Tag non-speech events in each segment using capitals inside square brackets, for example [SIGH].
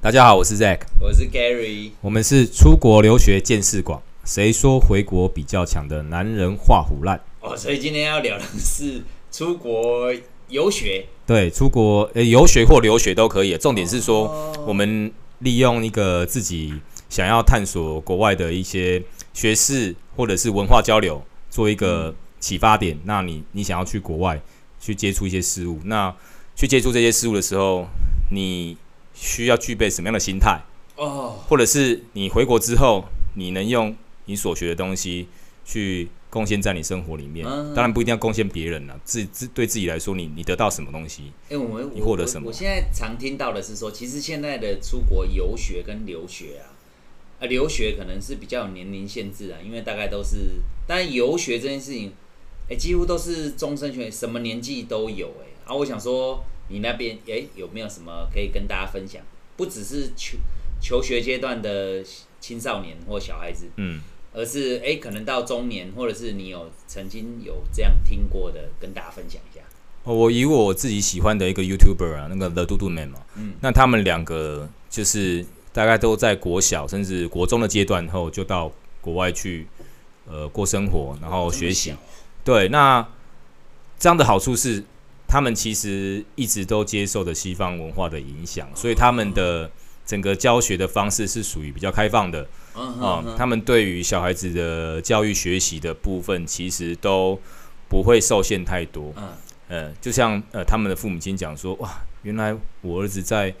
大家好，我是 Zack，我是 Gary，我们是出国留学见识广，谁说回国比较强的男人画虎烂？哦，所以今天要聊的是出国游学，对，出国呃游学或留学都可以，重点是说我们利用一个自己想要探索国外的一些学士或者是文化交流，做一个启发点。那你你想要去国外去接触一些事物，那去接触这些事物的时候，你。需要具备什么样的心态？哦，或者是你回国之后，你能用你所学的东西去贡献在你生活里面？当然不一定要贡献别人了，自自对自己来说，你你得到什么东西？哎，我们你获得什么？我现在常听到的是说，其实现在的出国游学跟留学啊，呃，留学可能是比较有年龄限制啊，因为大概都是，但游学这件事情，哎，几乎都是终身学，什么年纪都有，哎，啊，我想说。你那边哎有没有什么可以跟大家分享？不只是求求学阶段的青少年或小孩子，嗯，而是哎可能到中年，或者是你有曾经有这样听过的，跟大家分享一下。哦，我以我自己喜欢的一个 YouTuber 啊，那个 The Doodoo Man 嘛，嗯，那他们两个就是大概都在国小甚至国中的阶段后，就到国外去呃过生活，然后学习。对，那这样的好处是。他们其实一直都接受的西方文化的影响，所以他们的整个教学的方式是属于比较开放的。嗯，他们对于小孩子的教育学习的部分，其实都不会受限太多。嗯，呃、就像呃，他们的父母亲讲说，哇，原来我儿子在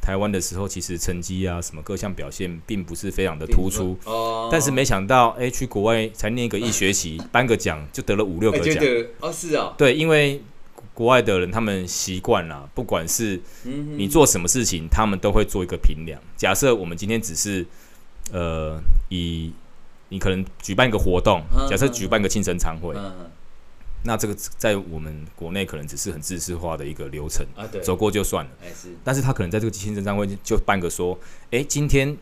台湾的时候，其实成绩啊，什么各项表现，并不是非常的突出。哦，但是没想到，哎，去国外才念个一学期，[LAUGHS] 颁个奖就得了五六个奖。哦，是哦，对，因为。国外的人，他们习惯了，不管是你做什么事情，他们都会做一个评量。假设我们今天只是，呃，以你可能举办一个活动，假设举办一个庆生餐会，那这个在我们国内可能只是很自私化的一个流程，啊走过就算了。但是他可能在这个庆生餐会就办个说，诶，今天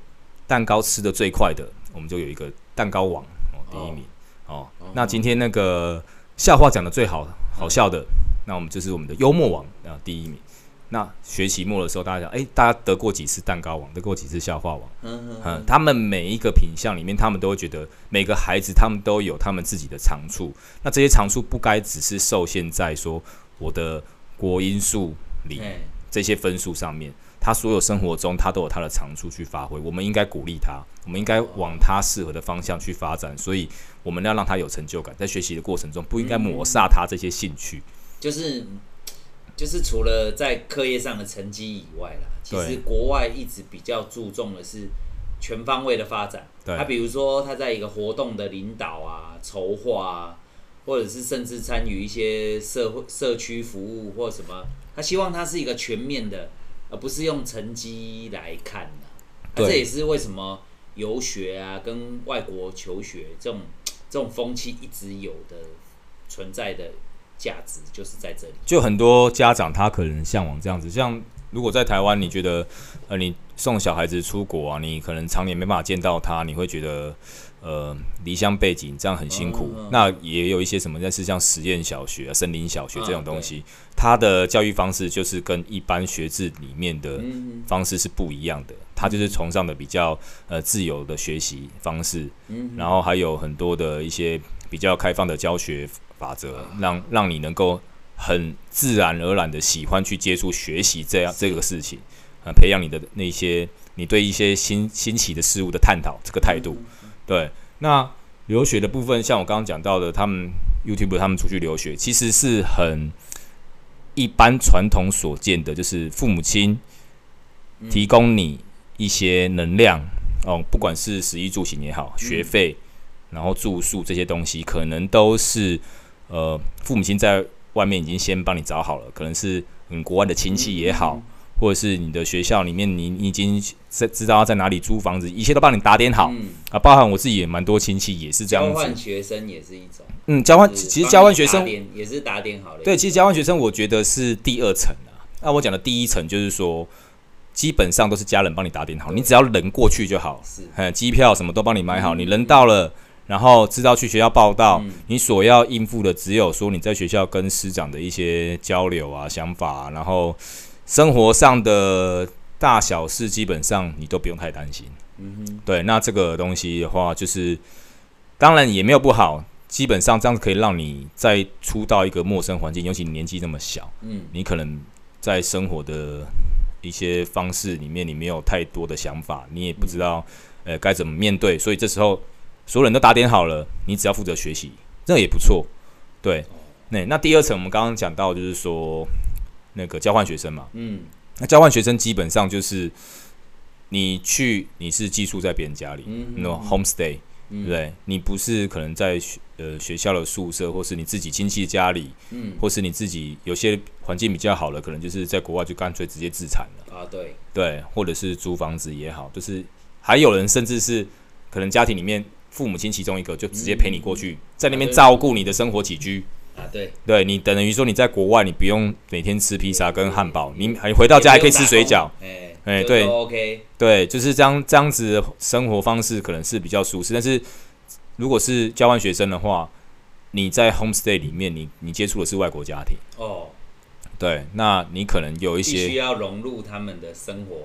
蛋糕吃的最快的，我们就有一个蛋糕王哦，第一名哦。那今天那个笑话讲的最好好笑的。那我们就是我们的幽默王啊，第一名。那学期末的时候，大家讲，哎，大家得过几次蛋糕王，得过几次笑话王？嗯嗯嗯。他们每一个品相里面，他们都会觉得每个孩子他们都有他们自己的长处。那这些长处不该只是受限在说我的国英数理这些分数上面，他所有生活中他都有他的长处去发挥。我们应该鼓励他，我们应该往他适合的方向去发展。所以我们要让他有成就感，在学习的过程中不应该抹杀他这些兴趣。就是，就是除了在课业上的成绩以外啦，其实国外一直比较注重的是全方位的发展。他比如说他在一个活动的领导啊、筹划啊，或者是甚至参与一些社会社区服务或什么，他希望他是一个全面的，而不是用成绩来看的。对，这也是为什么游学啊、跟外国求学这种这种风气一直有的存在的。价值就是在这里。就很多家长他可能向往这样子，像如果在台湾，你觉得呃，你送小孩子出国啊，你可能常年没办法见到他，你会觉得呃，离乡背景这样很辛苦。嗯嗯、那也有一些什么，但是像实验小学、森林小学这种东西，它、嗯、的教育方式就是跟一般学制里面的方式是不一样的。它、嗯、就是崇尚的比较呃自由的学习方式，嗯，然后还有很多的一些比较开放的教学。法则让让你能够很自然而然的喜欢去接触学习这样这个事情，啊，培养你的那些你对一些新新奇的事物的探讨这个态度。对，那留学的部分，像我刚刚讲到的，他们 YouTube 他们出去留学，其实是很一般传统所见的，就是父母亲提供你一些能量哦，不管是食衣住行也好，学费，然后住宿这些东西，可能都是。呃，父母亲在外面已经先帮你找好了，可能是嗯国外的亲戚也好，或者是你的学校里面你，你你已经在知道要在哪里租房子，一切都帮你打点好、嗯、啊。包含我自己也蛮多亲戚也是这样子。交换学生也是一种，嗯，交换其实交换学生也是打点好了。对，其实交换学生我觉得是第二层啊。那我讲的第一层就是说，基本上都是家人帮你打点好，你只要人过去就好。是，嗯，机票什么都帮你买好，你人到了。然后知道去学校报道，嗯、你所要应付的只有说你在学校跟师长的一些交流啊、想法啊，然后生活上的大小事基本上你都不用太担心。嗯哼，对，那这个东西的话，就是当然也没有不好，基本上这样子可以让你再出到一个陌生环境，尤其你年纪那么小，嗯，你可能在生活的一些方式里面，你没有太多的想法，你也不知道呃该怎么面对，所以这时候。所有人都打点好了，你只要负责学习，这也不错。对，那那第二层我们刚刚讲到，就是说那个交换学生嘛，嗯，那交换学生基本上就是你去，你是寄宿在别人家里，嗯，那种 homestay，对不对？你不是可能在学呃学校的宿舍，或是你自己亲戚家里，嗯，或是你自己有些环境比较好的，可能就是在国外就干脆直接自产了啊，对，对，或者是租房子也好，就是还有人甚至是可能家庭里面。父母亲其中一个就直接陪你过去，在那边照顾你的生活起居。啊，对，对你等于说你在国外，你不用每天吃披萨跟汉堡，你还回到家还可以吃水饺，哎，哎，对，OK，对，就是这样这样子的生活方式可能是比较舒适。但是如果是交换学生的话，你在 homestay 里面，你你接触的是外国家庭。哦，对，那你可能有一些需要融入他们的生活。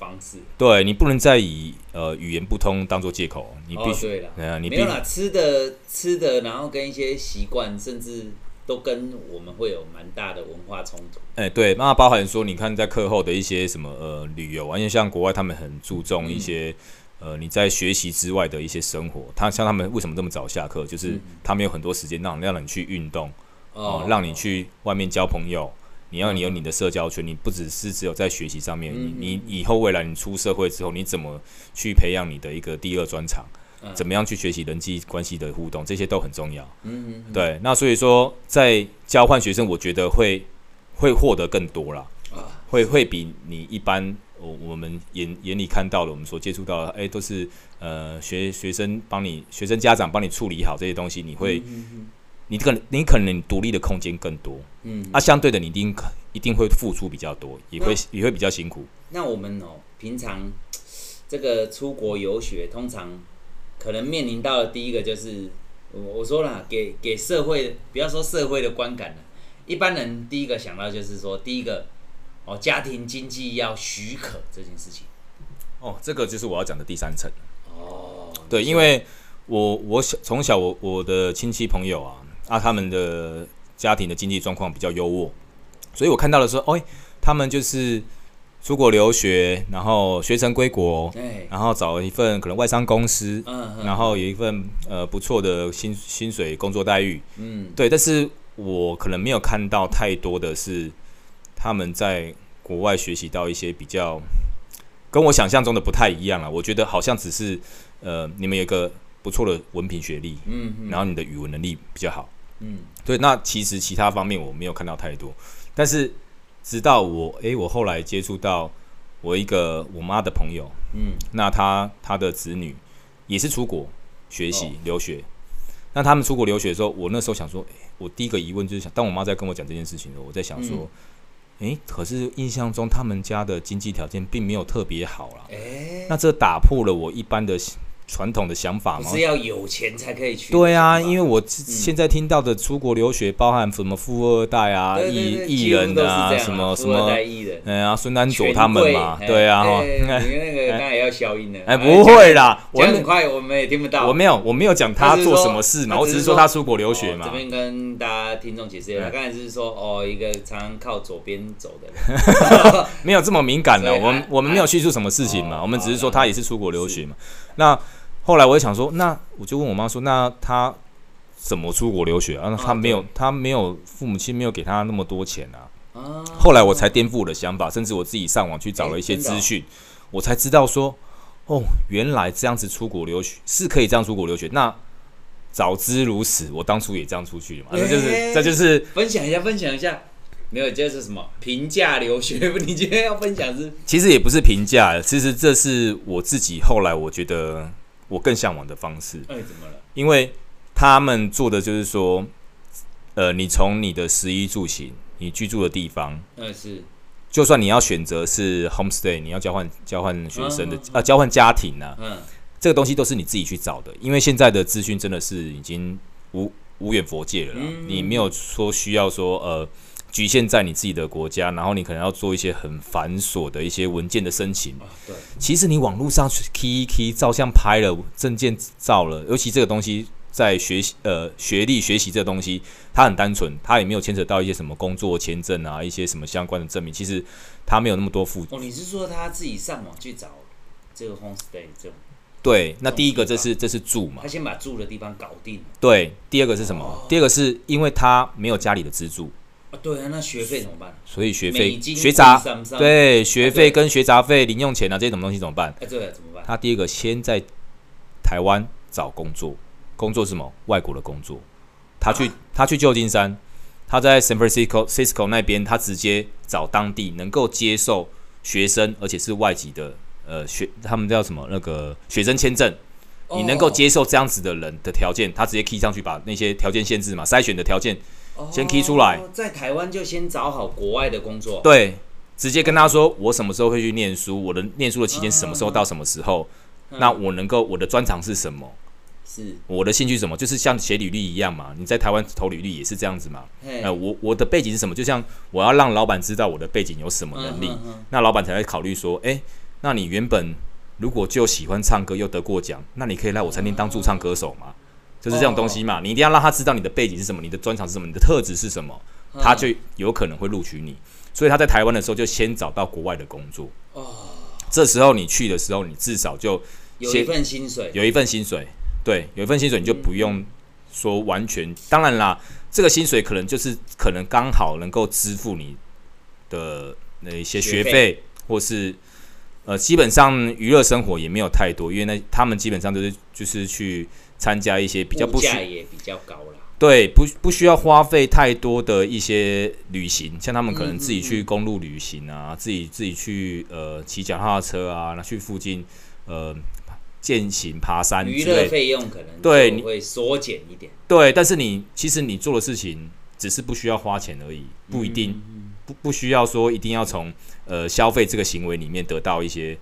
方式，对你不能再以呃语言不通当做借口，你必须、哦、对了，对啊，你没有啦，吃的吃的，然后跟一些习惯，甚至都跟我们会有蛮大的文化冲突。哎、欸，对，那包含说，你看在课后的一些什么呃旅游啊，因为像国外他们很注重一些、嗯、呃你在学习之外的一些生活，他像他们为什么这么早下课，就是他们有很多时间让让你去运动，哦、呃，让你去外面交朋友。你要你有你的社交圈，你不只是只有在学习上面，你你以后未来你出社会之后，你怎么去培养你的一个第二专长？怎么样去学习人际关系的互动？这些都很重要。嗯嗯。对，那所以说在交换学生，我觉得会会获得更多啦，会会比你一般我我们眼眼里看到的，我们所接触到的，哎，都是呃学学生帮你学生家长帮你处理好这些东西，你会。你可能你可能你独立的空间更多，嗯，啊，相对的你一定一定会付出比较多，也会也会比较辛苦。那我们哦，平常 [TSK] 这个出国游学，通常可能面临到的第一个就是，我我说了，给给社会，不要说社会的观感了，一般人第一个想到就是说，第一个哦，家庭经济要许可这件事情。哦，这个就是我要讲的第三层。哦，对，因为我我小从小我我的亲戚朋友啊。啊，他们的家庭的经济状况比较优渥，所以我看到的时候，哎，他们就是出国留学，然后学成归国，然后找了一份可能外商公司，嗯然后有一份呃不错的薪薪水工作待遇，嗯，对。但是我可能没有看到太多的是他们在国外学习到一些比较跟我想象中的不太一样了。我觉得好像只是呃，你们有一个不错的文凭学历，嗯，然后你的语文能力比较好。嗯，对，那其实其他方面我没有看到太多，但是直到我，诶，我后来接触到我一个我妈的朋友，嗯，那他他的子女也是出国学习留学，那他们出国留学的时候，我那时候想说，诶，我第一个疑问就是想，当我妈在跟我讲这件事情的时候，我在想说，诶，可是印象中他们家的经济条件并没有特别好啦，诶，那这打破了我一般的。传统的想法吗？是要有钱才可以去。对啊，因为我现在听到的出国留学，包含什么富二代啊、艺艺人啊，什么什么，哎呀，孙丹佐他们嘛，对啊，哈。你那个 [LAUGHS] 当然要消音的。哎，不会啦，我很快我们也听不到。我没有，我没有讲他做什么事嘛，我只是说他出国留学嘛。这边跟大家听众解释一下，刚才是说哦，一个常常靠左边走的，[LAUGHS] 没有这么敏感的。我们我们没有叙述什么事情嘛，我们只是说他也是出国留学嘛。那。后来我也想说，那我就问我妈说，那他怎么出国留学啊？他没有，他没有父母亲没有给他那么多钱啊。后来我才颠覆我的想法，甚至我自己上网去找了一些资讯，我才知道说，哦，原来这样子出国留学是可以这样出国留学。那早知如此，我当初也这样出去嘛。这就是，这就是分享一下，分享一下。没有，这是什么评价留学？[LAUGHS] 你今天要分享是？其实也不是评价，其实这是我自己后来我觉得。我更向往的方式，哎，怎么了？因为他们做的就是说，呃，你从你的食衣住行，你居住的地方，嗯，是，就算你要选择是 homestay，你要交换交换学生的，呃，交换家庭呢，嗯，这个东西都是你自己去找的，因为现在的资讯真的是已经无无远佛界了啦，嗯，你没有说需要说呃。局限在你自己的国家，然后你可能要做一些很繁琐的一些文件的申请。啊、对，其实你网络上 key 一 key，照相拍了，证件照了，尤其这个东西在学习呃学历学习这个东西，它很单纯，它也没有牵扯到一些什么工作签证啊，一些什么相关的证明。其实它没有那么多复杂。哦，你是说他自己上网去找这个 homestay 这种？对，那第一个这是这是住嘛？他先把住的地方搞定。对，第二个是什么？哦、第二个是因为他没有家里的资助。啊，对啊，那学费怎么办？所以学费、学杂，对，学费跟学杂费、零用钱啊这些什么东西怎么办？哎，对，怎么办？他第一个先在台湾找工作，工作是什么？外国的工作。他去，他去旧金山，他在 San Francisco、Cisco 那边，他直接找当地能够接受学生，而且是外籍的，呃，学他们叫什么？那个学生签证，你能够接受这样子的人的条件，他直接 key 上去，把那些条件限制嘛，筛选的条件。先 key 出来，在台湾就先找好国外的工作。对，直接跟他说，我什么时候会去念书，我的念书的期间什么时候到什么时候，那我能够我的专长是什么？是我的兴趣什么？就是像写履历一样嘛，你在台湾投履历也是这样子嘛。呃，我我的背景是什么？就像我要让老板知道我的背景有什么能力，那老板才会考虑说，哎，那你原本如果就喜欢唱歌又得过奖，那你可以来我餐厅当驻唱歌手嘛。就是这种东西嘛，oh. 你一定要让他知道你的背景是什么，你的专长是什么，你的特质是什么，他就有可能会录取你。所以他在台湾的时候就先找到国外的工作。哦，这时候你去的时候，你至少就有一份薪水，有一份薪水，对，有一份薪水，你就不用说完全。当然啦，这个薪水可能就是可能刚好能够支付你的那一些学费，或是呃，基本上娱乐生活也没有太多，因为那他们基本上都是就是去。参加一些比较不需要，也比较高了。对，不不需要花费太多的一些旅行，像他们可能自己去公路旅行啊，嗯嗯嗯自己自己去呃骑脚踏车啊，那去附近呃践行爬山之类，娱乐费用可能对你会缩减一点。对，但是你其实你做的事情只是不需要花钱而已，不一定不不需要说一定要从呃消费这个行为里面得到一些。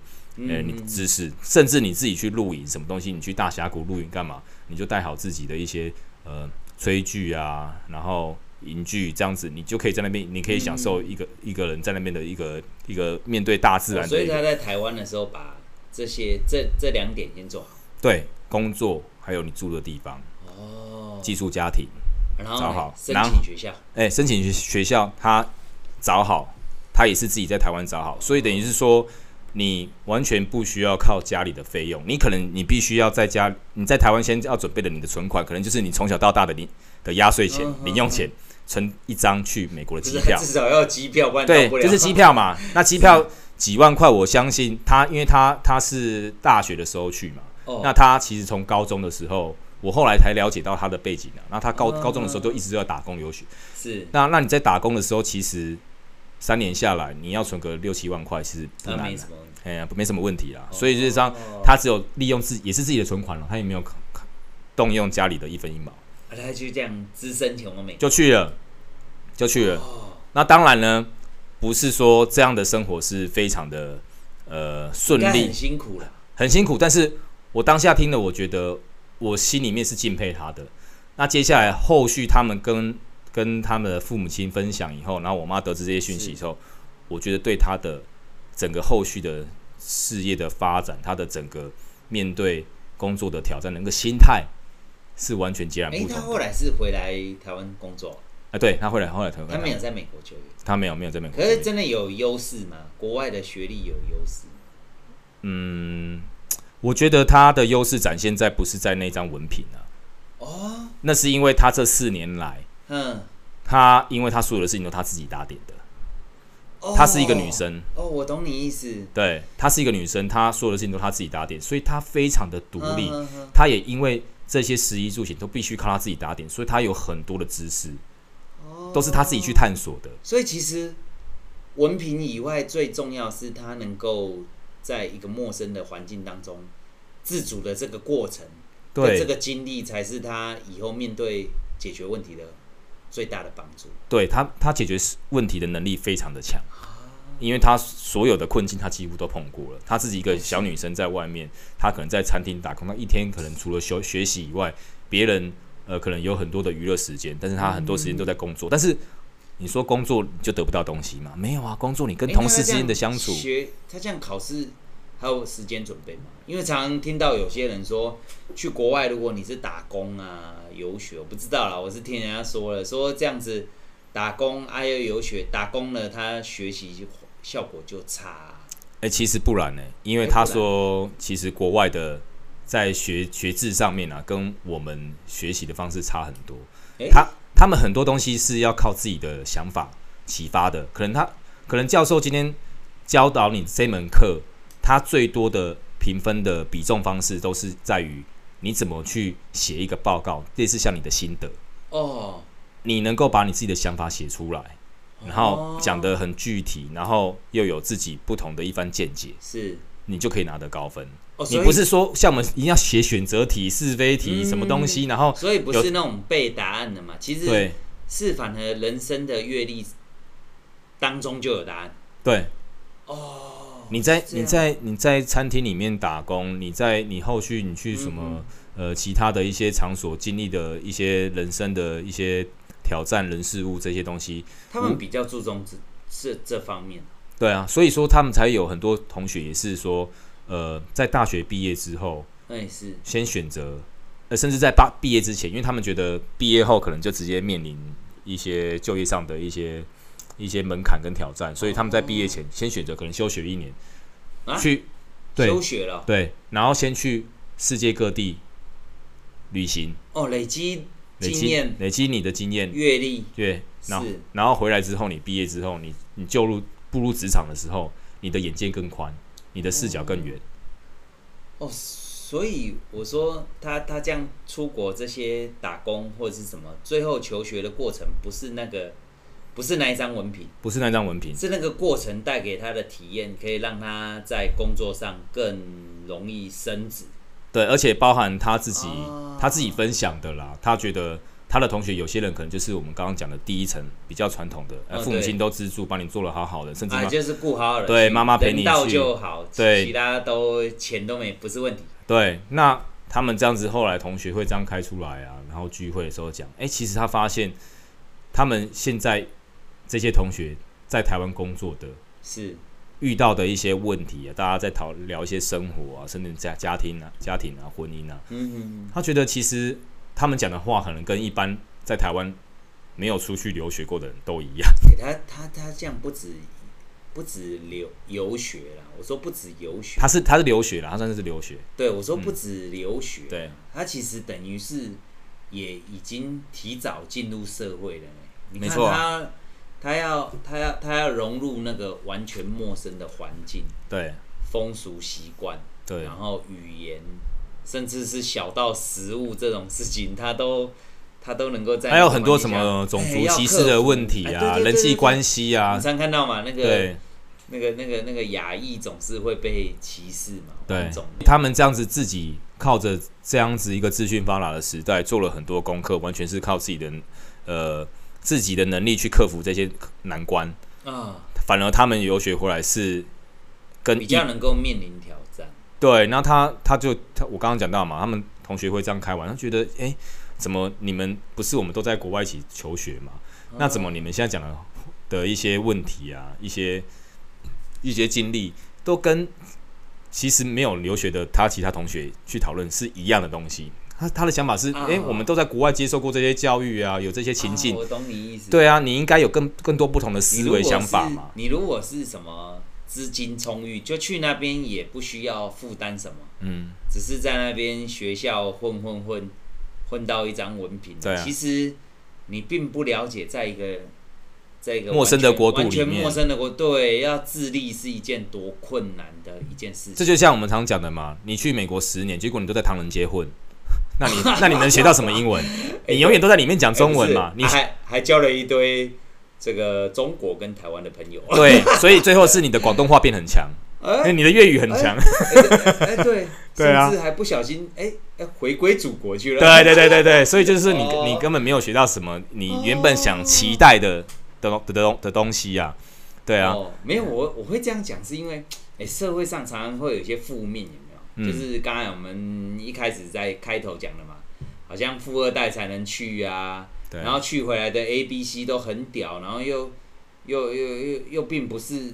呃，你知识，甚至你自己去露营，什么东西，你去大峡谷露营干嘛？你就带好自己的一些呃炊具啊，然后营具这样子，你就可以在那边，你可以享受一个、嗯、一个人在那边的一个一个面对大自然的、哦。所以他在台湾的时候，把这些这这两点先做好。对，工作还有你住的地方哦，寄宿家庭，然后找好申请学校。哎、欸，申请学学校，他找好，他也是自己在台湾找好，所以等于是说。你完全不需要靠家里的费用，你可能你必须要在家，你在台湾先要准备的你的存款，可能就是你从小到大的你的压岁钱、零用钱，存一张去美国的机票，至少要机票，对，就是机票嘛。那机票几万块，我相信他，因为他他是大学的时候去嘛，那他其实从高中的时候，我后来才了解到他的背景啊。那他高高中的时候就一直都要打工留学，是。那那你在打工的时候，其实。三年下来，你要存个六七万块，其实不难，哎呀，没什么问题啦。所以就是说，他只有利用自己，也是自己的存款了，他也没有动用家里的一分一毛。他就这样只身前往美，就去了，就去了。那当然呢，不是说这样的生活是非常的呃顺利，很辛苦了，很辛苦。但是我当下听了，我觉得我心里面是敬佩他的。那接下来后续他们跟。跟他们的父母亲分享以后，然后我妈得知这些讯息以后，我觉得对他的整个后续的事业的发展，他的整个面对工作的挑战，那个心态是完全截然不同。他后来是回来台湾工作啊？对，他回来后来台湾，他没有在美国就业，他没有没有在美国。可是真的有优势吗？国外的学历有优势？嗯，我觉得他的优势展现在不是在那张文凭啊，哦，那是因为他这四年来。嗯，她因为她所有的事情都她自己打点的，她是一个女生。哦，我懂你意思。对，她是一个女生，她所有的事情都她自己打点，所以她非常的独立。她也因为这些食衣住行都必须靠她自己打点，所以她有很多的知识，都是她自己去探索的。所以其实文凭以外，最重要是她能够在一个陌生的环境当中自主的这个过程，对这个经历，才是她以后面对解决问题的最大的帮助，对他，他解决问题的能力非常的强。因为他所有的困境，他几乎都碰过了。她自己一个小女生在外面，她可能在餐厅打工，她一天可能除了学学习以外，别人呃可能有很多的娱乐时间，但是她很多时间都在工作。但是你说工作就得不到东西吗？没有啊，工作你跟同事之间的相处，学她这样考试还有时间准备吗？因为常常听到有些人说，去国外如果你是打工啊、游学，我不知道啦，我是听人家说了，说这样子。打工还有游学，打工了他学习效果就差、啊。哎、欸，其实不然呢，因为他说，其实国外的在学学制上面啊，跟我们学习的方式差很多。欸、他他们很多东西是要靠自己的想法启发的，可能他可能教授今天教导你这门课，他最多的评分的比重方式都是在于你怎么去写一个报告，类似像你的心得哦。你能够把你自己的想法写出来，然后讲得很具体，然后又有自己不同的一番见解，是，你就可以拿得高分。你不是说像我们一定要写选择题、是非题什么东西，然后所以不是那种背答案的嘛？其实对，是反而人生的阅历当中就有答案。对，哦，你在你在你在餐厅里面打工，你在你后续你去什么呃其他的一些场所经历的一些人生的一些。挑战人事物这些东西，他们比较注重这是这方面。对啊，所以说他们才有很多同学也是说，呃，在大学毕业之后，那是先选择，呃，甚至在毕毕业之前，因为他们觉得毕业后可能就直接面临一些就业上的一些一些门槛跟挑战，所以他们在毕业前先选择可能休学一年，去对。休学了，对，然后先去世界各地旅行。哦，累积。经验。累积你的经验、阅历，对，然后然后回来之后，你毕业之后，你你就入步入职场的时候，你的眼界更宽，你的视角更远。哦，所以我说他他这样出国这些打工或者是什么，最后求学的过程不是那个，不是那一张文凭，不是那张文凭，是那个过程带给他的体验，可以让他在工作上更容易升职。对，而且包含他自己，啊、他自己分享的啦。他觉得他的同学有些人可能就是我们刚刚讲的第一层比较传统的，哦、父母亲都资助，帮你做了好好的，甚至、啊、就是顾好好的，对，妈妈陪你到就好，对，其他都钱都没不是问题。对，那他们这样子，后来同学会这样开出来啊，然后聚会的时候讲，哎，其实他发现他们现在这些同学在台湾工作的是。遇到的一些问题啊，大家在讨聊一些生活啊，甚至家家庭啊、家庭啊、婚姻啊。嗯嗯。他觉得其实他们讲的话，可能跟一般在台湾没有出去留学过的人都一样。[LAUGHS] 他他他这样不止不止留游学了，我说不止游学。他是他是留学了，他算是留学。对，我说不止留学。对、嗯。他其实等于是也已经提早进入社会了。没错、啊。他要他要他要融入那个完全陌生的环境，对，风俗习惯，对，然后语言，甚至是小到食物这种事情，他都他都能够在。还有很多什么种族歧视的问题啊，人际关系啊，你常看到嘛？那个那个那个那个亚裔总是会被歧视嘛？对，他们这样子自己靠着这样子一个资讯发达的时代，做了很多功课，完全是靠自己的呃。自己的能力去克服这些难关嗯，反而他们游学回来是跟比较能够面临挑战。对，那他他就他我刚刚讲到嘛，他们同学会这样开玩笑，他觉得哎、欸，怎么你们不是我们都在国外一起求学嘛？那怎么你们现在讲的的一些问题啊，一些一些经历，都跟其实没有留学的他其他同学去讨论是一样的东西。他他的想法是，哎、欸，我们都在国外接受过这些教育啊，有这些情境。我懂你意思。对啊，你应该有更更多不同的思维想法嘛。你如果是什么资金充裕，就去那边也不需要负担什么，嗯，只是在那边学校混混混混到一张文凭。对啊。其实你并不了解，在一个在一个陌生的国度里面，完全陌生的国，对，要自立是一件多困难的一件事情。这就像我们常讲的嘛，你去美国十年，结果你都在唐人街混。那你那你能学到什么英文？[LAUGHS] 你永远都在里面讲中文嘛？欸、你还还交了一堆这个中国跟台湾的朋友。对，所以最后是你的广东话变很强，[LAUGHS] 因为你的粤语很强。哎，对，[LAUGHS] 对啊，甚至还不小心哎哎回归祖国去了。对对对对对，所以就是你你根本没有学到什么你原本想期待的的的的东西呀、啊。对啊，哦，没有我我会这样讲，是因为哎、欸，社会上常常会有一些负面，就是刚才我们一开始在开头讲的嘛，好像富二代才能去啊，然后去回来的 A、B、C 都很屌，然后又又又又又并不是，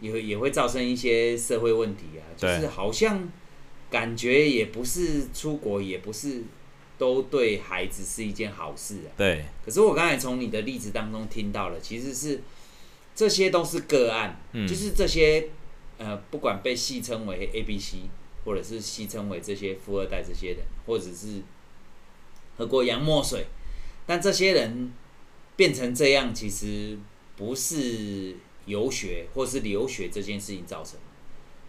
也也会造成一些社会问题啊，就是好像感觉也不是出国，也不是。都对孩子是一件好事啊。对。可是我刚才从你的例子当中听到了，其实是这些都是个案，嗯、就是这些呃，不管被戏称为 A、B、C，或者是戏称为这些富二代这些人，或者是喝过洋墨水，但这些人变成这样，其实不是游学或是留学这件事情造成的。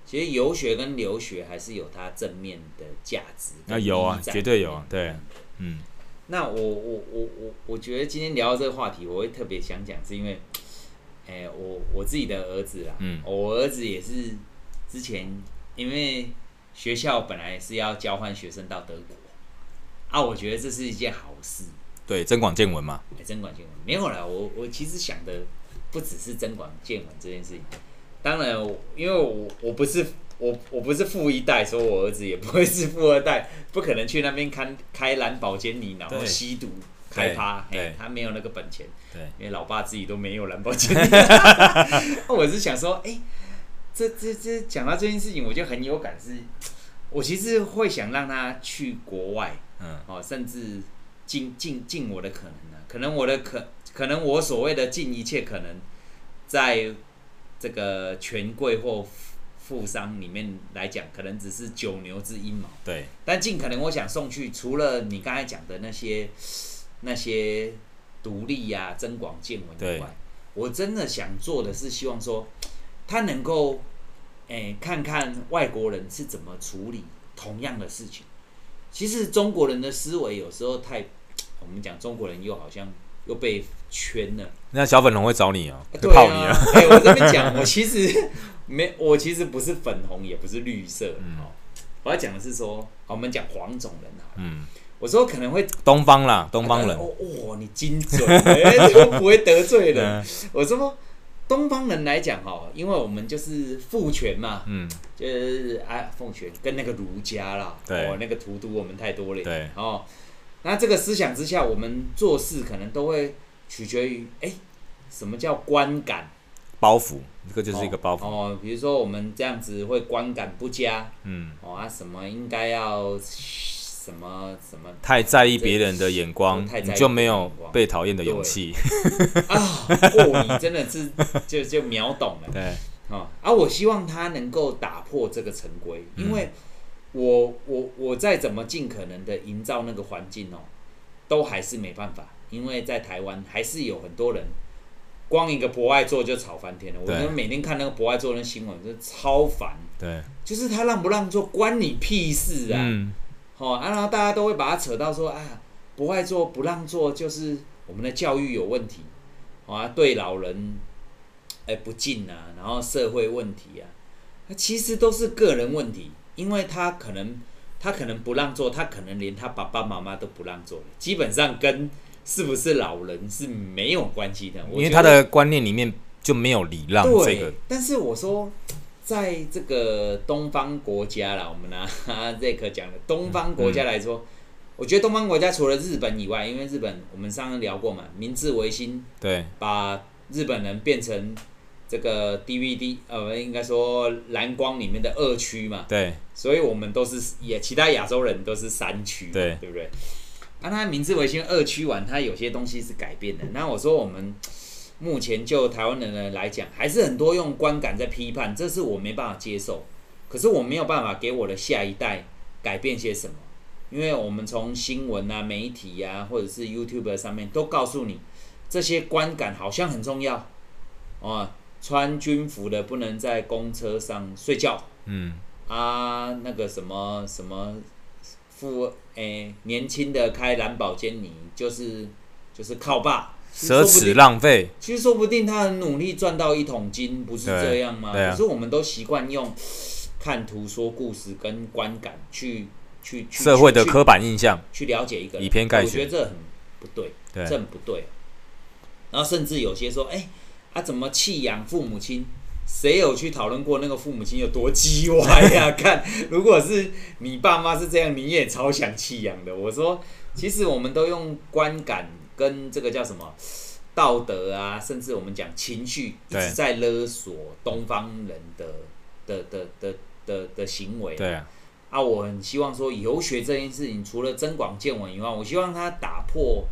其实游学跟留学还是有它正面的价值。那有啊，绝对有啊，对，嗯。那我我我我我觉得今天聊到这个话题，我会特别想讲，是因为，哎、欸，我我自己的儿子啦，嗯，我儿子也是之前因为学校本来是要交换学生到德国，啊，我觉得这是一件好事。对，增广见闻嘛。哎、欸，增广见闻没有啦，我我其实想的不只是增广见闻这件事情。当然，因为我我不是我我不是富一代，所以我儿子也不会是富二代，不可能去那边开开蓝宝坚尼，然后吸毒开趴，哎，他没有那个本钱，对，因为老爸自己都没有蓝宝坚尼。[LAUGHS] 我是想说，哎、欸，这这这讲到这件事情，我就很有感，是，我其实会想让他去国外，嗯，哦，甚至尽尽尽我的可能呢，可能我的可可能我所谓的尽一切可能，在。这个权贵或富商里面来讲，可能只是九牛之一毛。对。但尽可能我想送去，除了你刚才讲的那些那些独立呀、啊、增广见闻以外，我真的想做的是希望说，他能够诶看看外国人是怎么处理同样的事情。其实中国人的思维有时候太，我们讲中国人又好像。又被圈了，那小粉红会找你哦、喔，会泡你啊！[LAUGHS] 哎、欸，我这边讲，我其实没，[LAUGHS] 我其实不是粉红，也不是绿色。嗯，我要讲的是说，我们讲黄种人啊。嗯，我说可能会东方啦，东方人。哦哦，你精准，哎、不会得罪人。[LAUGHS] 嗯、我说东方人来讲哈，因为我们就是父权嘛，嗯，就是啊，奉权跟那个儒家啦，对，哦，那个荼毒我们太多了，对，哦。那这个思想之下，我们做事可能都会取决于，哎，什么叫观感？包袱，这个就是一个包袱。哦，哦，比如说我们这样子会观感不佳，嗯，哦啊，什么应该要什么什么？太在意别人的眼光，太在意你就没有被讨厌的勇气。啊，哦，你真的是就就秒懂了。对，哦，啊，我希望他能够打破这个陈规，因为。我我我再怎么尽可能的营造那个环境哦，都还是没办法，因为在台湾还是有很多人，光一个博爱座就吵翻天了。对我们每天看那个博爱座的新闻，就超烦。对，就是他让不让座关你屁事啊！嗯，好啊，然后大家都会把它扯到说，哎呀，博爱做不让做就是我们的教育有问题，啊，对老人哎不敬啊，然后社会问题啊，那其实都是个人问题。因为他可能，他可能不让做，他可能连他爸爸妈妈都不让做，基本上跟是不是老人是没有关系的。因为他的观念里面就没有礼让这个。但是我说，在这个东方国家啦，我们拿 [LAUGHS] 这个讲的东方国家来说，嗯、我觉得东方国家除了日本以外，因为日本我们上次聊过嘛，明治维新，对，把日本人变成。这个 DVD 呃，应该说蓝光里面的二区嘛，对，所以我们都是也其他亚洲人都是三区，对，对不对？那他明治维新二区完，他有些东西是改变的。那我说我们目前就台湾人来讲，还是很多用观感在批判，这是我没办法接受。可是我没有办法给我的下一代改变些什么，因为我们从新闻啊、媒体啊，或者是 YouTube 上面都告诉你，这些观感好像很重要哦。穿军服的不能在公车上睡觉。嗯啊，那个什么什么富诶、年轻的开蓝宝坚尼就是就是靠爸，奢侈浪费。其实说不定他很努力赚到一桶金，不是这样吗？啊、可是我们都习惯用看图说故事跟观感去去去社会的刻板印象去了解一个人，以偏概全。我觉得这很不对，对这很不对。然后甚至有些说，哎、欸。啊，怎么弃养父母亲？谁有去讨论过那个父母亲有多鸡歪呀？[LAUGHS] 看，如果是你爸妈是这样，你也超想弃养的。我说，其实我们都用观感跟这个叫什么道德啊，甚至我们讲情绪，一直在勒索东方人的的的的的的行为。对啊，啊，我很希望说游学这件事情，除了增广见闻以外，我希望他打破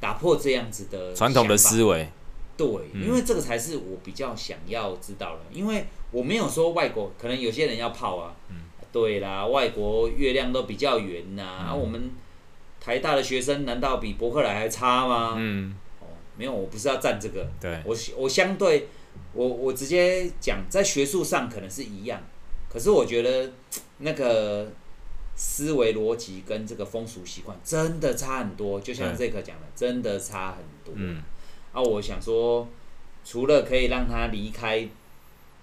打破这样子的传统的思维。对，因为这个才是我比较想要知道的。因为我没有说外国，可能有些人要泡啊。嗯、对啦，外国月亮都比较圆呐、啊。嗯、啊，我们台大的学生难道比伯克莱还差吗？嗯。哦，没有，我不是要站这个。对。我我相对，我我直接讲，在学术上可能是一样，可是我觉得那个思维逻辑跟这个风俗习惯真的差很多。就像这个讲的，真的差很多。嗯。啊，我想说，除了可以让他离开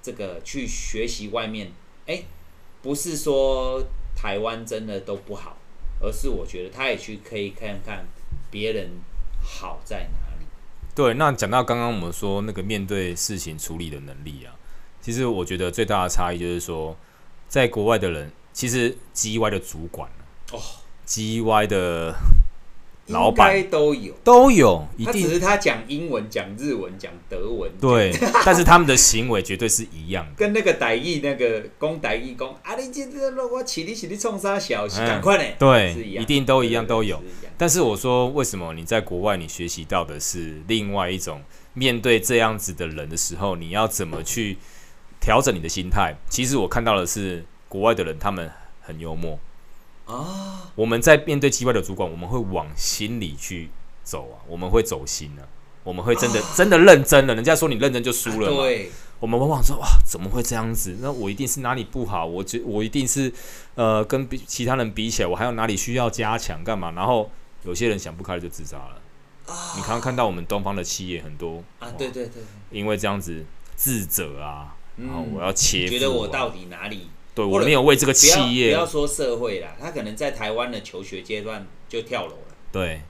这个去学习外面，哎、欸，不是说台湾真的都不好，而是我觉得他也去可以看看别人好在哪里。对，那讲到刚刚我们说那个面对事情处理的能力啊，其实我觉得最大的差异就是说，在国外的人其实 G Y 的主管哦，G Y 的。老板都有，都有，一定。只是他讲英文、讲日文、讲德文。对，但是他们的行为绝对是一样的。跟那个歹意那个公歹意公，啊，你今天我起你起你冲啥小，赶快呢？对，一定都一样，都有。但是我说，为什么你在国外你学习到的是另外一种面对这样子的人的时候，你要怎么去调整你的心态？其实我看到的是国外的人，他们很幽默。啊，我们在面对奇怪的主管，我们会往心里去走啊，我们会走心啊，我们会真的、啊、真的认真了。人家说你认真就输了嘛，对，我们往往说哇，怎么会这样子？那我一定是哪里不好？我觉我一定是呃，跟比其他人比起来，我还有哪里需要加强？干嘛？然后有些人想不开了就自杀了。啊，你刚刚看到我们东方的企业很多啊，对对对，因为这样子自责啊，然后我要切、啊，觉得我到底哪里？对，我没有为这个企业，不要说社会啦，他可能在台湾的求学阶段就跳楼了。对，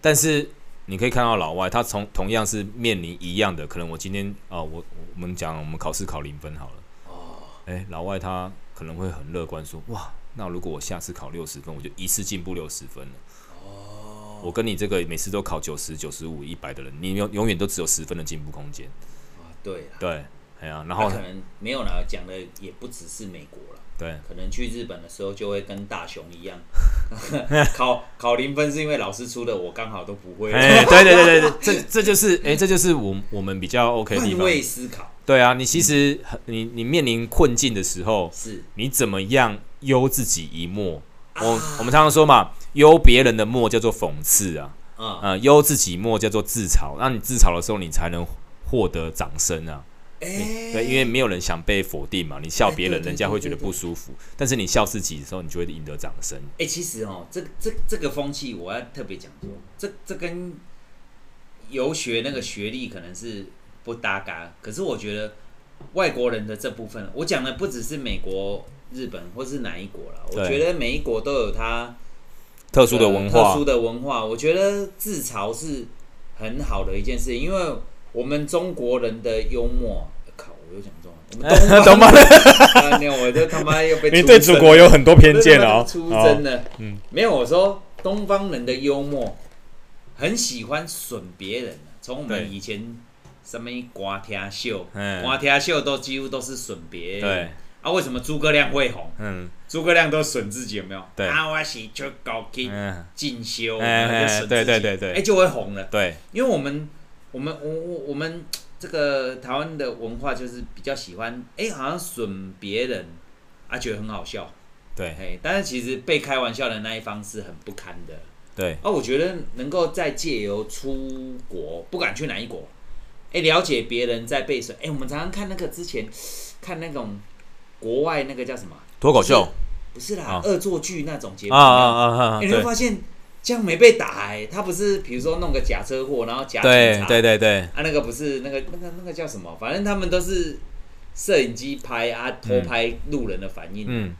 但是你可以看到老外，他从同样是面临一样的，可能我今天啊、呃，我我们讲我们考试考零分好了。哦。哎，老外他可能会很乐观说，哇，那如果我下次考六十分，我就一次进步六十分了。哦。我跟你这个每次都考九十九十五一百的人，你永永远都只有十分的进步空间。啊，对。对。哎呀，然后可能没有了，讲的也不只是美国了。对，可能去日本的时候就会跟大雄一样，[LAUGHS] [LAUGHS] 考考零分是因为老师出的，我刚好都不会。哎，对对对对对，这这就是哎，这就是我我们比较 OK 的地方。换位思考。对啊，你其实你你面临困境的时候，是你怎么样优自己一默？我我们常常说嘛，优别人的默叫做讽刺啊，啊，优自己默叫做自嘲。那你自嘲的时候，你才能获得掌声啊。欸、对，因为没有人想被否定嘛，你笑别人，人家会觉得不舒服。但是你笑自己的时候，你就会赢得掌声。哎、欸，其实哦，这这这个风气，我要特别讲说，这这跟游学那个学历可能是不搭嘎。可是我觉得外国人的这部分，我讲的不只是美国、日本或是哪一国了。我觉得每一国都有它特殊的文化，特殊的文化。我觉得自嘲是很好的一件事，因为。我们中国人的幽默，靠！我又讲中文，我们 [LAUGHS] 东方的，我就他妈又被你对祖国有很多偏见了，出征了。嗯，没有，我说东方人的幽默，很喜欢损别人。从我们以前什么瓜天秀，瓜天秀都几乎都是损别人。对啊，为什么诸葛亮会红？嗯，诸葛亮都损自己，有没有？对啊，我是出高级进修，对对对对，哎，就会红了。对，因为我们。我们我我我们这个台湾的文化就是比较喜欢，哎，好像损别人，啊，觉得很好笑，对，哎，但是其实被开玩笑的那一方是很不堪的，对。啊，我觉得能够再借由出国，不管去哪一国，哎，了解别人在被损，哎，我们常常看那个之前看那种国外那个叫什么？脱口秀，不是啦，恶作剧那种节目，啊啊啊啊，你会发现。这样没被打哎、欸，他不是比如说弄个假车祸，然后假警察，对对对对，啊那个不是那个那个那个叫什么？反正他们都是摄影机拍啊，偷拍路人的反应。嗯，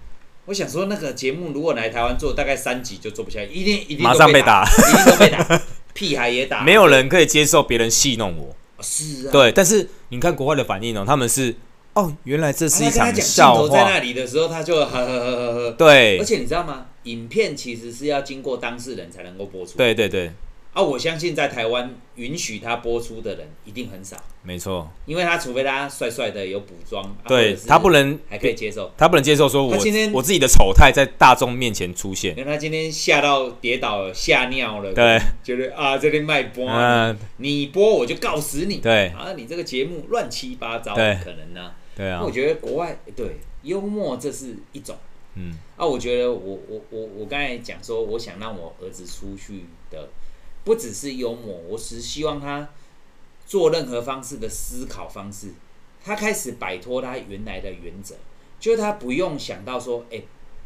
我想说那个节目如果来台湾做，大概三集就做不下来，一定一定马上被打，一定都被打，[LAUGHS] 屁孩也打，没有人可以接受别人戏弄我，是啊，对，但是你看国外的反应哦，他们是哦，原来这是一场笑话。在那里的时候，他就呵呵呵呵呵。对，而且你知道吗？影片其实是要经过当事人才能够播出。对对对。啊，我相信在台湾允许他播出的人一定很少。没错，因为他除非他帅帅的有补妆，对、啊、他不能还可以接受，他不能接受说我今天我自己的丑态在大众面前出现。因为他今天吓到跌倒了，吓尿了，对，觉得啊这里卖播，嗯，你播我就告死你，对，啊你这个节目乱七八糟，对，可能呢、啊，对啊，我觉得国外对幽默这是一种，嗯，啊我觉得我我我我刚才讲说我想让我儿子出去的。不只是幽默，我只希望他做任何方式的思考方式，他开始摆脱他原来的原则，就是他不用想到说，哎、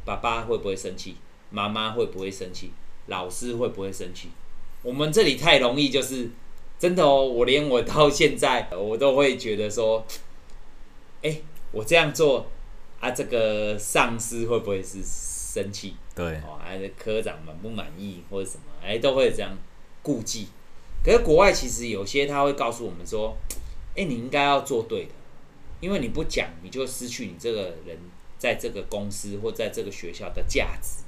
爸爸会不会生气，妈妈会不会生气，老师会不会生气？我们这里太容易，就是真的哦，我连我到现在我都会觉得说，哎、我这样做啊，这个上司会不会是生气？对，哦，还是科长满不满意或者什么，哎、欸，都会这样。顾忌，可是国外其实有些他会告诉我们说，哎，你应该要做对的，因为你不讲，你就失去你这个人在这个公司或在这个学校的价值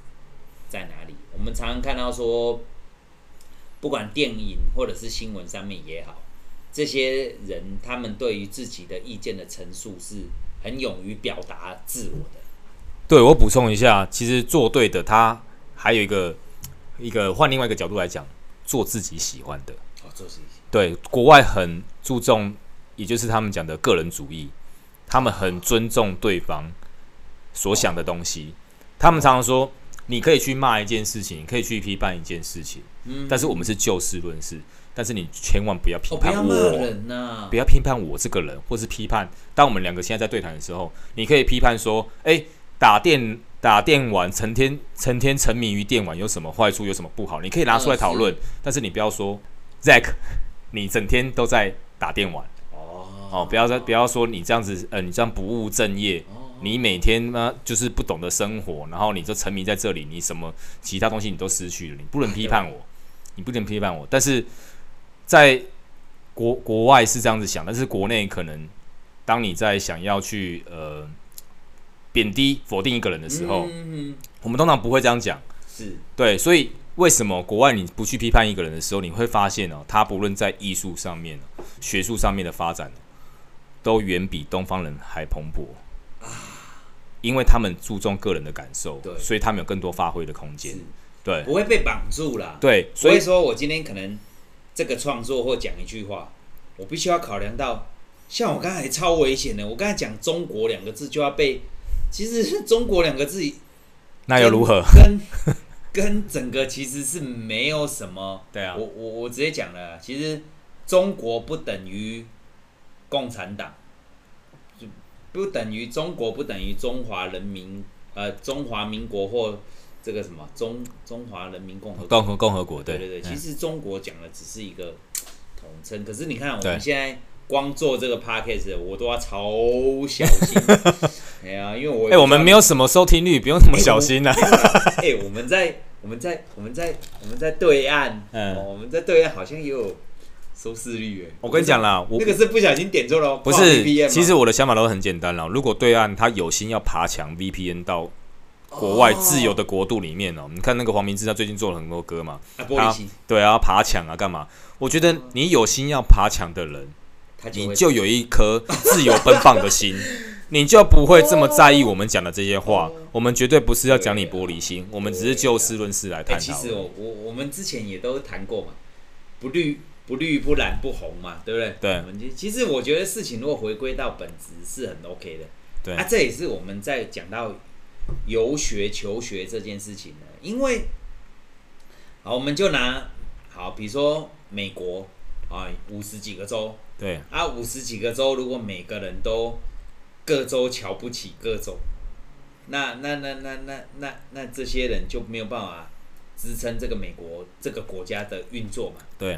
在哪里。我们常常看到说，不管电影或者是新闻上面也好，这些人他们对于自己的意见的陈述是很勇于表达自我的。对，我补充一下，其实做对的，他还有一个一个换另外一个角度来讲。做自己喜欢的，哦，做自己喜欢。对，国外很注重，也就是他们讲的个人主义，他们很尊重对方所想的东西。他们常常说，你可以去骂一件事情，你可以去批判一件事情，嗯，但是我们是就事论事。但是你千万不要批判我，不要人呐，不要批判我这个人，或是批判。当我们两个现在在对谈的时候，你可以批判说，哎，打电。打电玩，成天成天沉迷于电玩，有什么坏处？有什么不好？你可以拿出来讨论，但是你不要说，Zack，你整天都在打电玩。哦，哦，不要再不要说你这样子，呃，你这样不务正业。你每天呢，就是不懂得生活，然后你就沉迷在这里，你什么其他东西你都失去了。你不能批判我，你不能批判我。但是在国国外是这样子想，但是国内可能，当你在想要去呃。贬低、否定一个人的时候，嗯、我们通常不会这样讲。是对，所以为什么国外你不去批判一个人的时候，你会发现哦，他不论在艺术上面、学术上面的发展，都远比东方人还蓬勃啊！因为他们注重个人的感受，对，所以他们有更多发挥的空间。对，不会被绑住了。对，所以说我今天可能这个创作或讲一句话，我必须要考量到，像我刚才超危险的，我刚才讲“中国”两个字就要被。其实是中国两个字，那又如何？跟跟整个其实是没有什么。对啊，我我我直接讲了，其实中国不等于共产党，就不等于中国不等于中华人民呃中华民国或这个什么中中华人民共和共和共和国。对对对，其实中国讲的只是一个统称，可是你看我们现在。光做这个 podcast 我都要超小心。[LAUGHS] 哎呀，因为我哎、欸，我们没有什么收听率，不用那么小心呐、啊。哎、欸，我们在我们在我们在我们在对岸，嗯，我们在对岸好像也有收视率哎。我跟你讲啦，我那个是不小心点错了，不是。其实我的想法都很简单了。如果对岸他有心要爬墙 VPN 到国外自由的国度里面哦，你看那个黄明志他最近做了很多歌嘛，啊，玻璃心，对啊，爬墙啊，干嘛？我觉得你有心要爬墙的人。你就有一颗自由奔放的心，[LAUGHS] 你就不会这么在意我们讲的这些话。我们绝对不是要讲你玻璃心，我们只是就事论事来探讨。其实我我我们之前也都谈过嘛，不绿不绿不蓝不红嘛，对不对？对。其实我觉得事情如果回归到本质是很 OK 的。对。啊，这也是我们在讲到游学求学这件事情呢，因为好，我们就拿好，比如说美国啊，五十几个州。对啊，五十几个州，如果每个人都各州瞧不起各州，那那那那那那那这些人就没有办法支撑这个美国这个国家的运作嘛？对。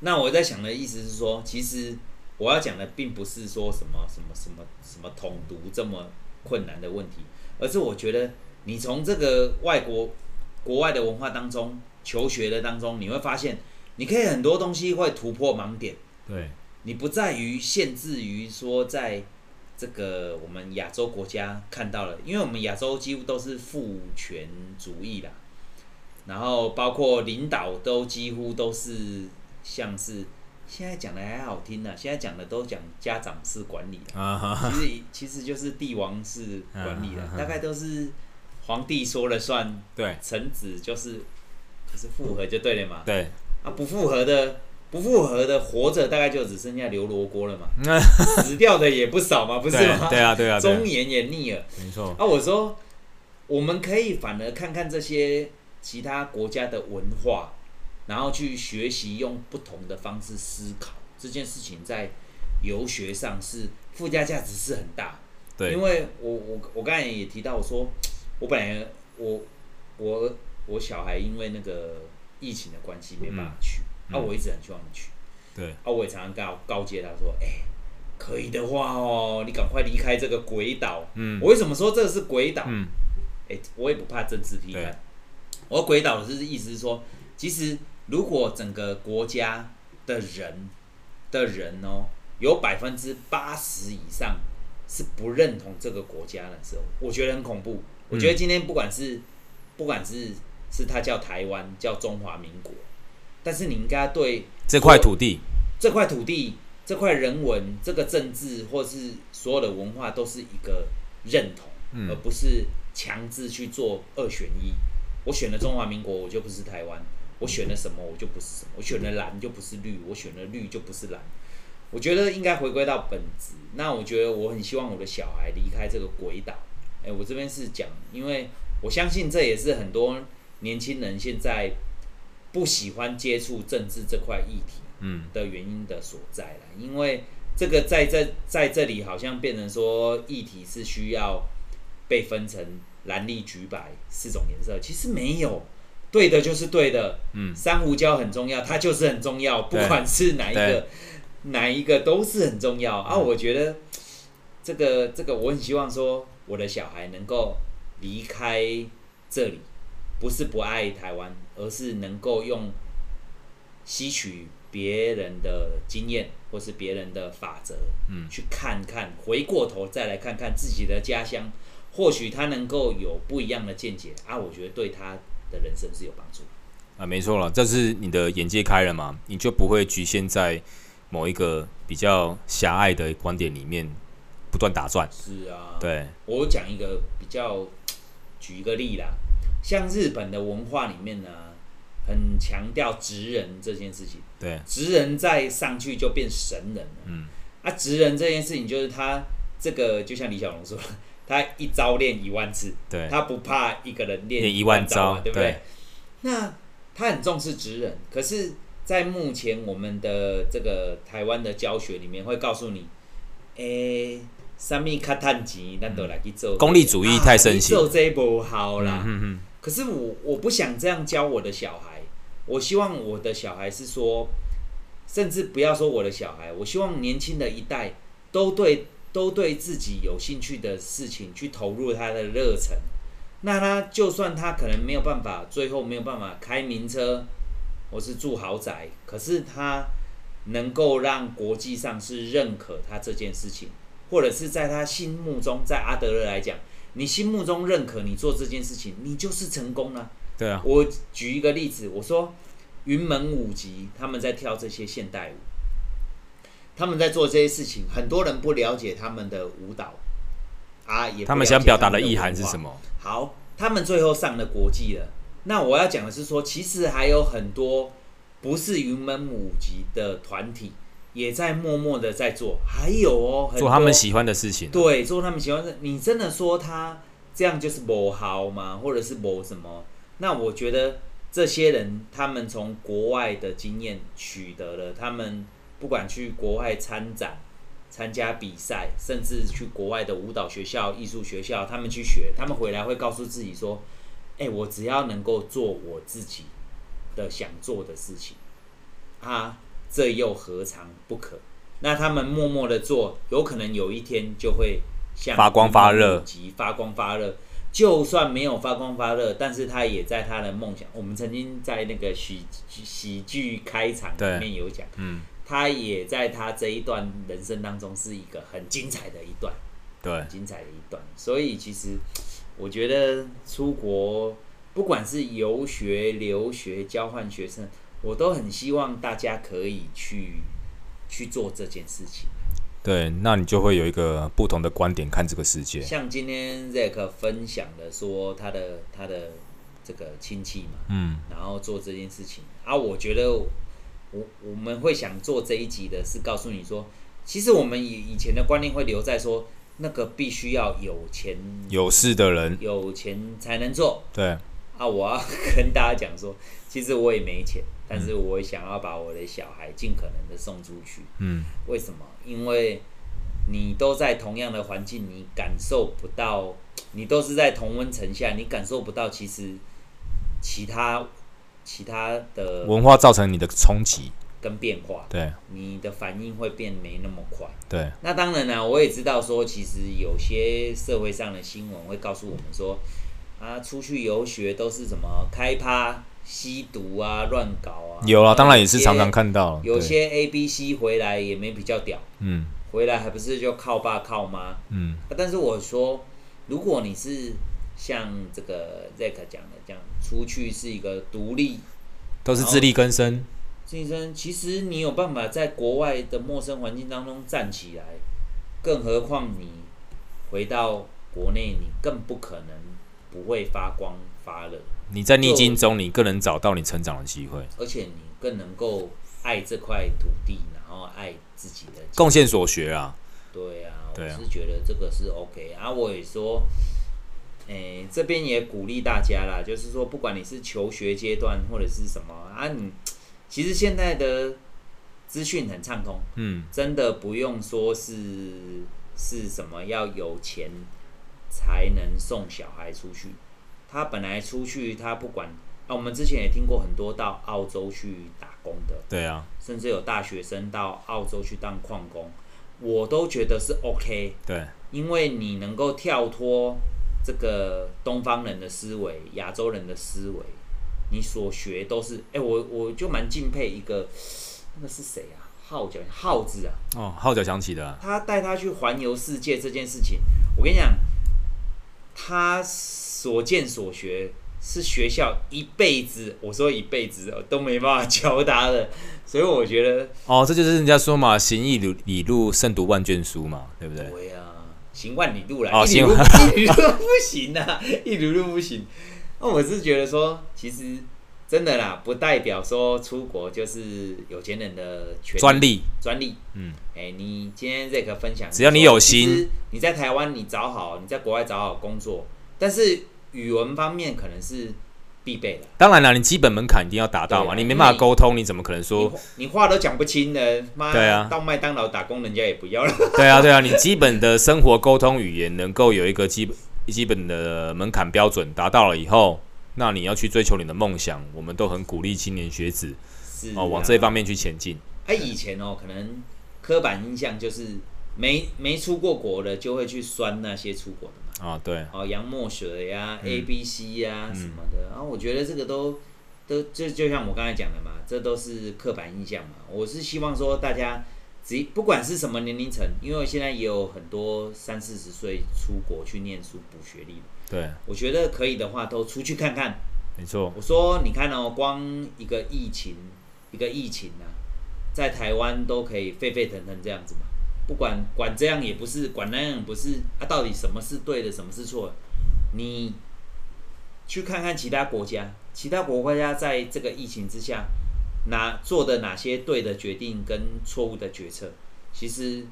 那我在想的意思是说，其实我要讲的并不是说什么什么什么什么统独这么困难的问题，而是我觉得你从这个外国国外的文化当中求学的当中，你会发现你可以很多东西会突破盲点。对，你不在于限制于说在这个我们亚洲国家看到了，因为我们亚洲几乎都是父权主义啦，然后包括领导都几乎都是像是。现在讲的还好听呢、啊，现在讲的都讲家长式管理，uh huh. 其实其实就是帝王式管理了，uh. 大概都是皇帝说了算，对，臣子就是就是复合就对了嘛，对，啊不复合的不复合的活着大概就只剩下刘罗锅了嘛，[LAUGHS] 死掉的也不少嘛，不是吗？对啊对啊，忠言也腻了，没错。啊，我说我们可以反而看看这些其他国家的文化。然后去学习用不同的方式思考这件事情，在游学上是附加价值是很大。对，因为我我我刚才也提到，我说我本来我我我小孩因为那个疫情的关系没办法去，嗯、啊，我一直很希望你去。对，啊，我也常常告告诫他说，哎、欸，可以的话哦，你赶快离开这个鬼岛。嗯，我为什么说这个是鬼岛？嗯，哎、欸，我也不怕政治批判。我说鬼岛的是意思是说，其实。如果整个国家的人的人哦，有百分之八十以上是不认同这个国家的时候，我觉得很恐怖。我觉得今天不管是不管是是他叫台湾叫中华民国，但是你应该对这块土地、这块土地、这块人文、这个政治或是所有的文化都是一个认同，而不是强制去做二选一。我选了中华民国，我就不是台湾。我选了什么，我就不是什么；我选了蓝，就不是绿；我选了绿，就不是蓝。我觉得应该回归到本质。那我觉得我很希望我的小孩离开这个鬼岛。诶，我这边是讲，因为我相信这也是很多年轻人现在不喜欢接触政治这块议题，嗯，的原因的所在了。因为这个在这在这里好像变成说议题是需要被分成蓝、绿、橘、白四种颜色，其实没有。对的就是对的，嗯，珊瑚礁很重要，它就是很重要，不管是哪一个，哪一个都是很重要啊。我觉得这个这个，我很希望说我的小孩能够离开这里，不是不爱台湾，而是能够用吸取别人的经验或是别人的法则，嗯，去看看，回过头再来看看自己的家乡，或许他能够有不一样的见解啊。我觉得对他。的人生是有帮助啊，没错了，这是你的眼界开了嘛，你就不会局限在某一个比较狭隘的观点里面不断打转。是啊，对，我讲一个比较，举一个例啦，像日本的文化里面呢，很强调职人这件事情。对，职人再上去就变神人了。嗯，啊，职人这件事情就是他这个，就像李小龙说。他一招练一万次，对，他不怕一个人练一万招嘛，对不对？对，那他很重视职人，可是，在目前我们的这个台湾的教学里面，会告诉你，诶，什么卡叹钱，咱都来去做。功利主义太盛行，做这不好啦。嗯嗯。可是我我不想这样教我的小孩，我希望我的小孩是说，甚至不要说我的小孩，我希望年轻的一代都对。都对自己有兴趣的事情去投入他的热忱，那他就算他可能没有办法，最后没有办法开名车或是住豪宅，可是他能够让国际上是认可他这件事情，或者是在他心目中，在阿德勒来讲，你心目中认可你做这件事情，你就是成功了。对啊，我举一个例子，我说云门舞集他们在跳这些现代舞。他们在做这些事情，很多人不了解他们的舞蹈啊，也他们想表达的意涵是什么？好，他们最后上了国际了。那我要讲的是说，其实还有很多不是云门舞集的团体也在默默的在做，还有哦，做他们喜欢的事情。对，做他们喜欢的。你真的说他这样就是某好吗？或者是某什么？那我觉得这些人，他们从国外的经验取得了他们。不管去国外参展、参加比赛，甚至去国外的舞蹈学校、艺术学校，他们去学，他们回来会告诉自己说：“哎、欸，我只要能够做我自己的想做的事情，啊，这又何尝不可？”那他们默默的做，有可能有一天就会像发光发热，及发光发热。就算没有发光发热，但是他也在他的梦想。我们曾经在那个喜喜剧开场里面有讲，嗯。他也在他这一段人生当中是一个很精彩的一段，对，很精彩的一段。所以其实我觉得出国，不管是游学、留学、交换学生，我都很希望大家可以去去做这件事情。对，那你就会有一个不同的观点看这个世界。像今天 Zack 分享的说他的他的这个亲戚嘛，嗯，然后做这件事情啊，我觉得我我们会想做这一集的是告诉你说，其实我们以以前的观念会留在说，那个必须要有钱有势的人有钱才能做。对啊，我要跟大家讲说，其实我也没钱，但是我想要把我的小孩尽可能的送出去。嗯，为什么？因为你都在同样的环境，你感受不到，你都是在同温层下，你感受不到其实其他其他的文化造成你的冲击跟变化。对，你的反应会变没那么快。对，那当然了，我也知道说，其实有些社会上的新闻会告诉我们说，啊，出去游学都是什么开趴。吸毒啊，乱搞啊，有啊，当然也是常常看到。有些 A、B、C 回来也没比较屌，嗯，回来还不是就靠爸靠妈，嗯。但是我说，如果你是像这个 Zack 讲的这样，出去是一个独立，都是自力更生。自力更生，其实你有办法在国外的陌生环境当中站起来，更何况你回到国内，你更不可能不会发光发热。你在逆境中，你更能找到你成长的机会，而且你更能够爱这块土地，然后爱自己的贡献所学啊。对啊，我是觉得这个是 OK 啊。我也说，诶、欸，这边也鼓励大家啦，就是说，不管你是求学阶段或者是什么啊，你其实现在的资讯很畅通，嗯，真的不用说是是什么要有钱才能送小孩出去。他本来出去，他不管啊，我们之前也听过很多到澳洲去打工的，对啊，甚至有大学生到澳洲去当矿工，我都觉得是 OK，对，因为你能够跳脱这个东方人的思维、亚洲人的思维，你所学都是，哎、欸，我我就蛮敬佩一个，那个是谁啊？号角号子啊，哦，号角响起的，他带他去环游世界这件事情，我跟你讲，他。所见所学是学校一辈子，我说一辈子都没办法教他的，所以我觉得哦，这就是人家说嘛，行万里路胜读万卷书嘛，对不对？对啊，行万里路来，哦，行万 [LAUGHS] 里路不行啊，一里路不行。那我是觉得说，其实真的啦，不代表说出国就是有钱人的权专利，专利。嗯，哎、欸，你今天这个分享，只要你有心，你在台湾你找好，你在国外找好工作，但是。语文方面可能是必备的，当然了，你基本门槛一定要达到嘛，你没办法沟通，你怎么可能说你话都讲不清呢？妈，对啊，到麦当劳打工人家也不要了。对啊，对啊，你基本的生活沟通语言能够有一个基本基本的门槛标准达到了以后，那你要去追求你的梦想，我们都很鼓励青年学子哦往这一方面去前进。哎、啊，以前哦，可能刻板印象就是没没出过国的就会去酸那些出国的。啊、哦，对，哦，杨墨水呀，A B C 呀、啊，什么的，然后、我觉得这个都都就就像我刚才讲的嘛，这都是刻板印象嘛。我是希望说大家，只不管是什么年龄层，因为现在也有很多三四十岁出国去念书补学历，对，我觉得可以的话都出去看看。没错，我说你看哦，光一个疫情，一个疫情啊，在台湾都可以沸沸腾腾这样子嘛。不管管这样也不是，管那样也不是，啊，到底什么是对的，什么是错？你去看看其他国家，其他国家在这个疫情之下，哪做的哪些对的决定跟错误的决策，其实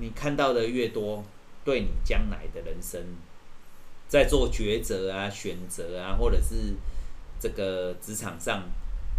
你看到的越多，对你将来的人生，在做抉择啊、选择啊，或者是这个职场上，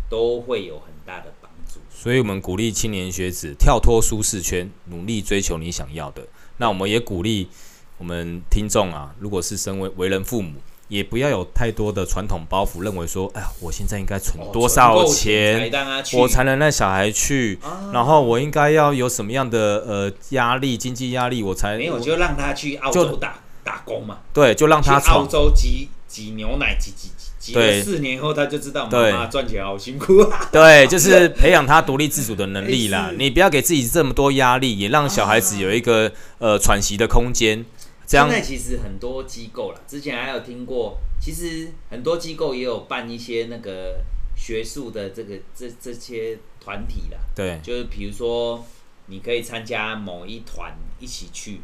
都会有很大的帮。所以，我们鼓励青年学子跳脱舒适圈，努力追求你想要的。那我们也鼓励我们听众啊，如果是身为为人父母，也不要有太多的传统包袱，认为说，哎呀，我现在应该存多少钱，我才能让小孩去，然后我应该要有什么样的呃压力，经济压力，我才没有就让他去澳洲打打工嘛。对，就让他去澳洲挤挤牛奶，挤挤挤挤了，四年后他就知道妈妈赚钱好辛苦啊。[LAUGHS] 对，就是培养他独立自主的能力啦。[LAUGHS] 你不要给自己这么多压力，也让小孩子有一个呃喘息的空间。这样。现在其实很多机构啦，之前还有听过，其实很多机构也有办一些那个学术的这个这这些团体啦。对，就是比如说你可以参加某一团一起去。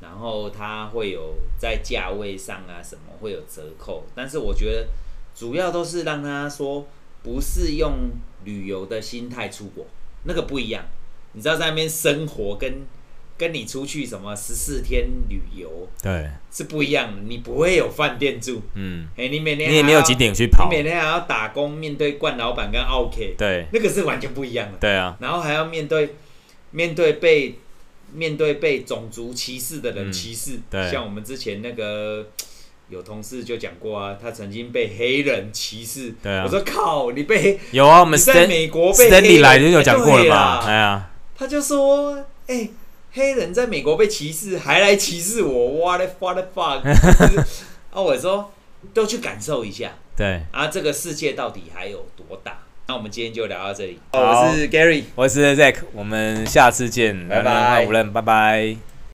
然后它会有在价位上啊什么会有折扣，但是我觉得主要都是让他说不是用旅游的心态出国，那个不一样。你知道在那边生活跟跟你出去什么十四天旅游，对，是不一样的。你不会有饭店住，嗯，[LAUGHS] 哎，你每天你也没有景点去跑，你每天还要打工，面对惯老板跟奥客，对，那个是完全不一样的。对啊，然后还要面对面对被。面对被种族歧视的人歧视，嗯、像我们之前那个有同事就讲过啊，他曾经被黑人歧视。对啊，我说靠，你被有啊，我们在美国被黑人来就有讲过了吧？哎呀，他就说，哎、欸，黑人在美国被歧视，还来歧视我，what the what the fuck？[LAUGHS] 啊，我说都去感受一下，对啊，这个世界到底还有多大？那我们今天就聊到这里。我是 Gary，我是 Zack，我们下次见，拜拜，无论，拜拜。